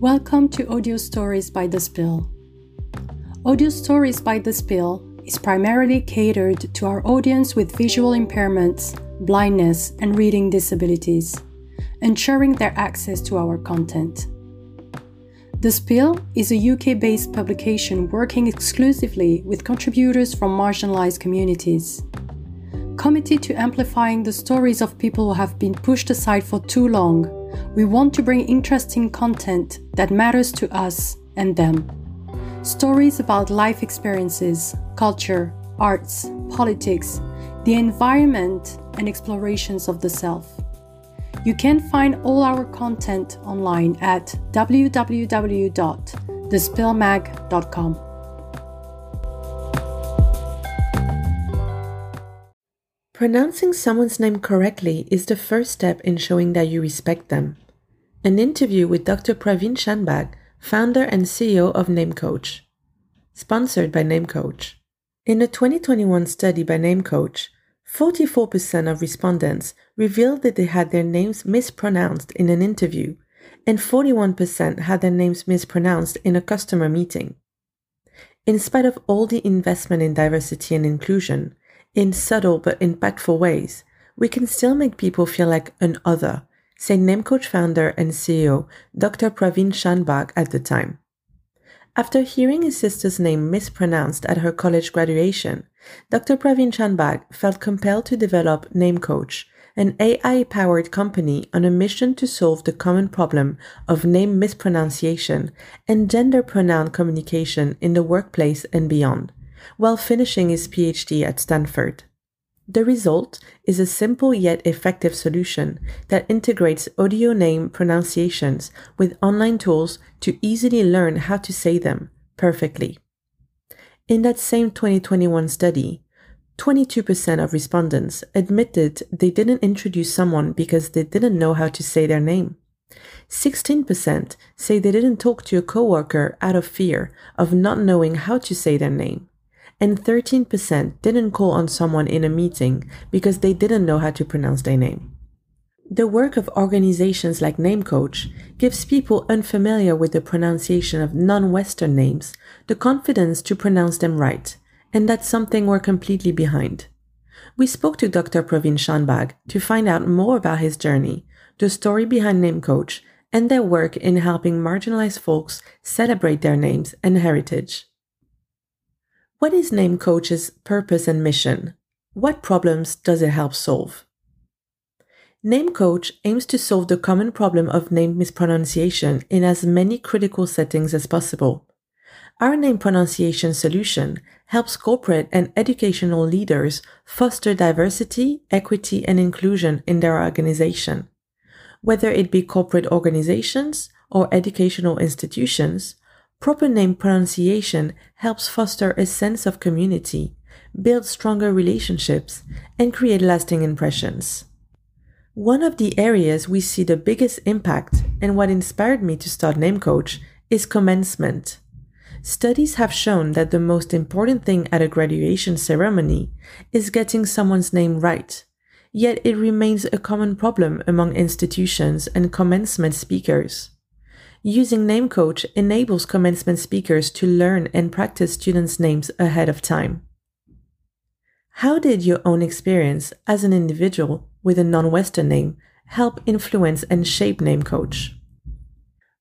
Welcome to Audio Stories by The Spill. Audio Stories by The Spill is primarily catered to our audience with visual impairments, blindness, and reading disabilities, ensuring their access to our content. The Spill is a UK based publication working exclusively with contributors from marginalised communities. Committed to amplifying the stories of people who have been pushed aside for too long, we want to bring interesting content that matters to us and them. Stories about life experiences, culture, arts, politics, the environment, and explorations of the self. You can find all our content online at www.thespillmag.com. Pronouncing someone's name correctly is the first step in showing that you respect them. An interview with Dr. Praveen Shanbhag, founder and CEO of NameCoach. Sponsored by NameCoach. In a 2021 study by NameCoach, 44% of respondents revealed that they had their names mispronounced in an interview, and 41% had their names mispronounced in a customer meeting. In spite of all the investment in diversity and inclusion, in subtle but impactful ways, we can still make people feel like an other, said NameCoach founder and CEO Dr. Praveen Shanbhag at the time. After hearing his sister's name mispronounced at her college graduation, Dr. Praveen Shanbhag felt compelled to develop NameCoach, an AI powered company on a mission to solve the common problem of name mispronunciation and gender pronoun communication in the workplace and beyond, while finishing his PhD at Stanford. The result is a simple yet effective solution that integrates audio name pronunciations with online tools to easily learn how to say them perfectly. In that same 2021 study, 22% of respondents admitted they didn't introduce someone because they didn't know how to say their name. 16% say they didn't talk to a coworker out of fear of not knowing how to say their name and 13% didn't call on someone in a meeting because they didn't know how to pronounce their name. The work of organizations like NameCoach gives people unfamiliar with the pronunciation of non-Western names the confidence to pronounce them right, and that's something we're completely behind. We spoke to Dr. Praveen Shanbhag to find out more about his journey, the story behind NameCoach, and their work in helping marginalized folks celebrate their names and heritage. What is NameCoach's purpose and mission? What problems does it help solve? NameCoach aims to solve the common problem of name mispronunciation in as many critical settings as possible. Our name pronunciation solution helps corporate and educational leaders foster diversity, equity, and inclusion in their organization. Whether it be corporate organizations or educational institutions, Proper name pronunciation helps foster a sense of community, build stronger relationships, and create lasting impressions. One of the areas we see the biggest impact and what inspired me to start NameCoach is commencement. Studies have shown that the most important thing at a graduation ceremony is getting someone's name right. Yet it remains a common problem among institutions and commencement speakers. Using NameCoach enables commencement speakers to learn and practice students' names ahead of time. How did your own experience as an individual with a non Western name help influence and shape NameCoach?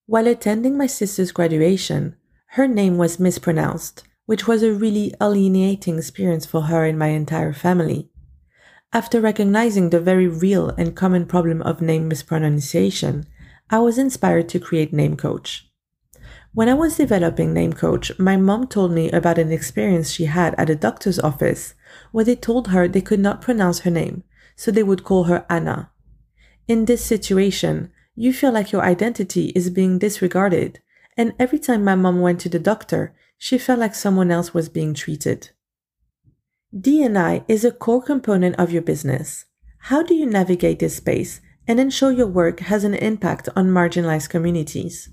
While attending my sister's graduation, her name was mispronounced, which was a really alienating experience for her and my entire family. After recognizing the very real and common problem of name mispronunciation, I was inspired to create NameCoach. When I was developing NameCoach, my mom told me about an experience she had at a doctor's office where they told her they could not pronounce her name, so they would call her Anna. In this situation, you feel like your identity is being disregarded, and every time my mom went to the doctor, she felt like someone else was being treated. D&I is a core component of your business. How do you navigate this space and ensure your work has an impact on marginalized communities.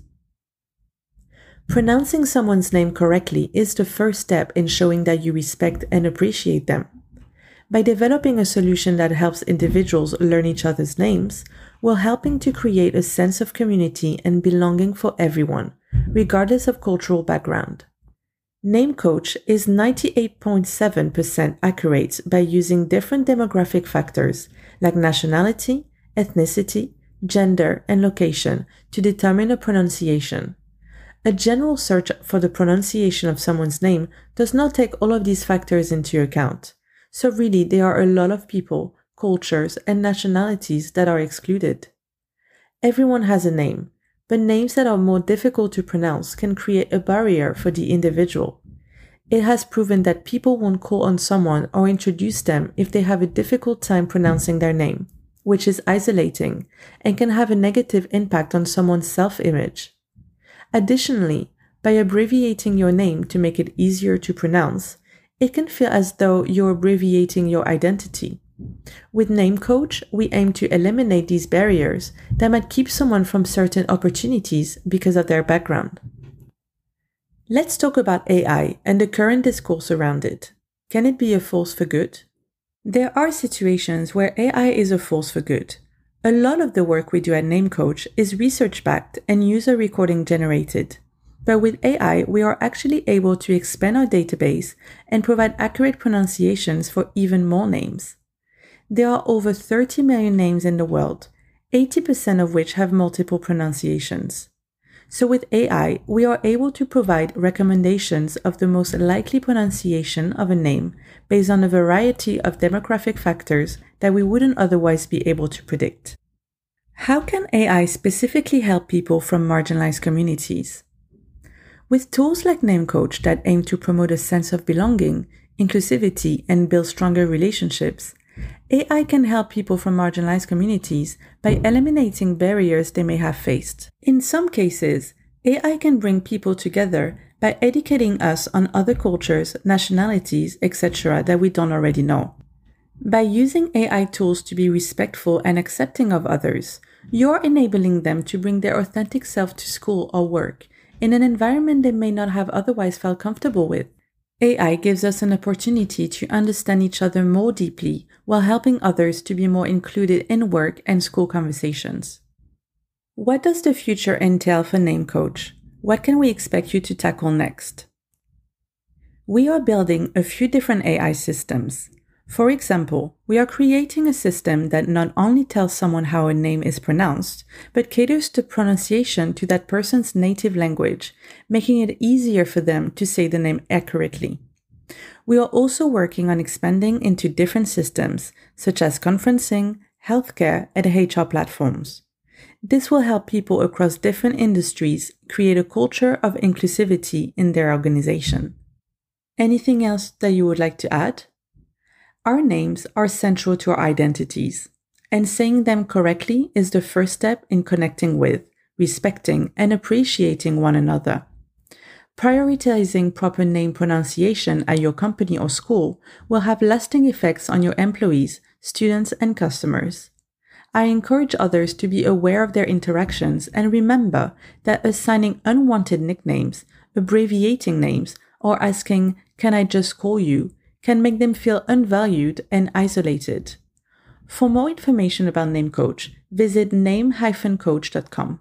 Pronouncing someone's name correctly is the first step in showing that you respect and appreciate them. By developing a solution that helps individuals learn each other's names, while helping to create a sense of community and belonging for everyone, regardless of cultural background. NameCoach is 98.7% accurate by using different demographic factors like nationality, ethnicity, gender, and location to determine a pronunciation. A general search for the pronunciation of someone's name does not take all of these factors into account. So really, there are a lot of people, cultures, and nationalities that are excluded. Everyone has a name, but names that are more difficult to pronounce can create a barrier for the individual. It has proven that people won't call on someone or introduce them if they have a difficult time pronouncing their name, which is isolating and can have a negative impact on someone's self image. Additionally, by abbreviating your name to make it easier to pronounce, it can feel as though you're abbreviating your identity. With NameCoach, we aim to eliminate these barriers that might keep someone from certain opportunities because of their background. Let's talk about AI and the current discourse around it. Can it be a force for good? There are situations where AI is a force for good. A lot of the work we do at NameCoach is research backed and user recording generated. But with AI, we are actually able to expand our database and provide accurate pronunciations for even more names. There are over 30 million names in the world, 80% of which have multiple pronunciations. So with AI, we are able to provide recommendations of the most likely pronunciation of a name based on a variety of demographic factors that we wouldn't otherwise be able to predict. How can AI specifically help people from marginalized communities? With tools like NameCoach that aim to promote a sense of belonging, inclusivity, and build stronger relationships, AI can help people from marginalized communities by eliminating barriers they may have faced. In some cases, AI can bring people together by educating us on other cultures, nationalities, etc. that we don't already know. By using AI tools to be respectful and accepting of others, you're enabling them to bring their authentic self to school or work in an environment they may not have otherwise felt comfortable with. AI gives us an opportunity to understand each other more deeply while helping others to be more included in work and school conversations. What does the future entail for NameCoach? What can we expect you to tackle next? We are building a few different AI systems. For example, we are creating a system that not only tells someone how a name is pronounced, but caters to pronunciation to that person's native language, making it easier for them to say the name accurately. We are also working on expanding into different systems, such as conferencing, healthcare, and HR platforms. This will help people across different industries create a culture of inclusivity in their organization. Anything else that you would like to add? Our names are central to our identities, and saying them correctly is the first step in connecting with, respecting, and appreciating one another. Prioritizing proper name pronunciation at your company or school will have lasting effects on your employees, students, and customers. I encourage others to be aware of their interactions and remember that assigning unwanted nicknames, abbreviating names, or asking, Can I just call you? Can make them feel unvalued and isolated. For more information about NameCoach, visit name-coach.com.